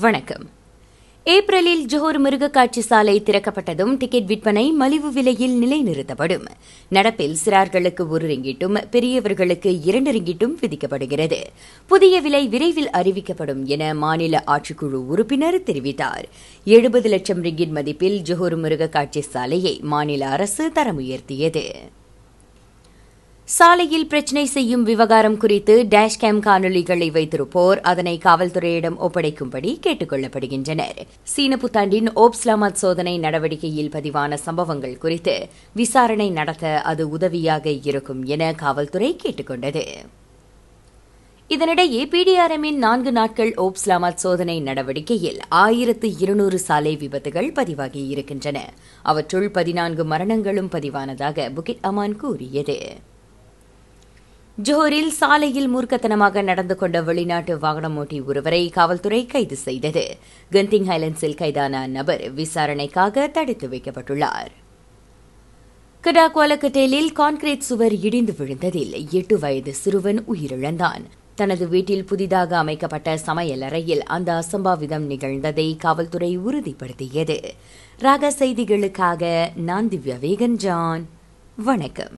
வணக்கம். ஏப்ரலில் ஜோஹர் மிருகக்காட்சி சாலை திறக்கப்பட்டதும் டிக்கெட் விற்பனை மலிவு விலையில் நிலைநிறுத்தப்படும். நடப்பில் சிறார்களுக்கு ஒரு ரிங்கிட்டும் பெரியவர்களுக்கு இரண்டு ரிங்கிட்டும் விதிக்கப்படுகிறது. புதிய விலை விரைவில் அறிவிக்கப்படும் என மாநில ஆட்சிக்குழு உறுப்பினர் தெரிவித்தார். எழுபது லட்சம் ரிங்கிட் மதிப்பில் ஜோஹர் மிருகக்காட்சி சாலையை மாநில அரசு தரம் உயர்த்தியது. சாலையில் பிரச்சினை செய்யும் விவகாரம் குறித்து டேஷ்கேம் காணொலிகளை வைத்திருப்போர். அதனை காவல்துறையிடம் ஒப்படைக்கும்படி கேட்டுக் கொள்ளப்படுகின்றனர் சீன புத்தாண்டின் ஓப்ஸ்லாமத் சோதனை நடவடிக்கையில் பதிவான சம்பவங்கள் குறித்து விசாரணை நடத்த அது உதவியாக இருக்கும் என காவல்துறை கேட்டுக் கொண்டது இதனிடையே பிடிஆர்எம்மின் நான்கு நாட்கள் ஓப்ஸ்லாமத் சோதனை நடவடிக்கையில் ஆயிரத்து இருநூறு சாலை விபத்துகள் பதிவாகி இருக்கின்றன. அவற்றுள் பதினான்கு மரணங்களும் பதிவானதாக புகிட் அமான் கூறியது. ஜோஹரில் சாலையில் மூர்க்கத்தனமாக நடந்து கொண்ட வெளிநாட்டு வாகனம் ஓட்டி ஒருவரை காவல்துறை கைது செய்தது. கந்திங் ஹைலண்ட்ஸில் கைதான நபர் விசாரணைக்காக தடுத்து வைக்கப்பட்டுள்ளார். கடாக்வாலக்கட்டேலில் கான்கிரீட் சுவர் இடிந்து விழுந்ததில் எட்டு வயது சிறுவன் உயிரிழந்தான். தனது வீட்டில் புதிதாக அமைக்கப்பட்ட சமையலறையில் அந்த அசம்பாவிதம் நிகழ்ந்ததை காவல்துறை உறுதிப்படுத்தியது. ராக செய்திகளுக்காக நான் திவ்யா வேகன் ஜான் வணக்கம்.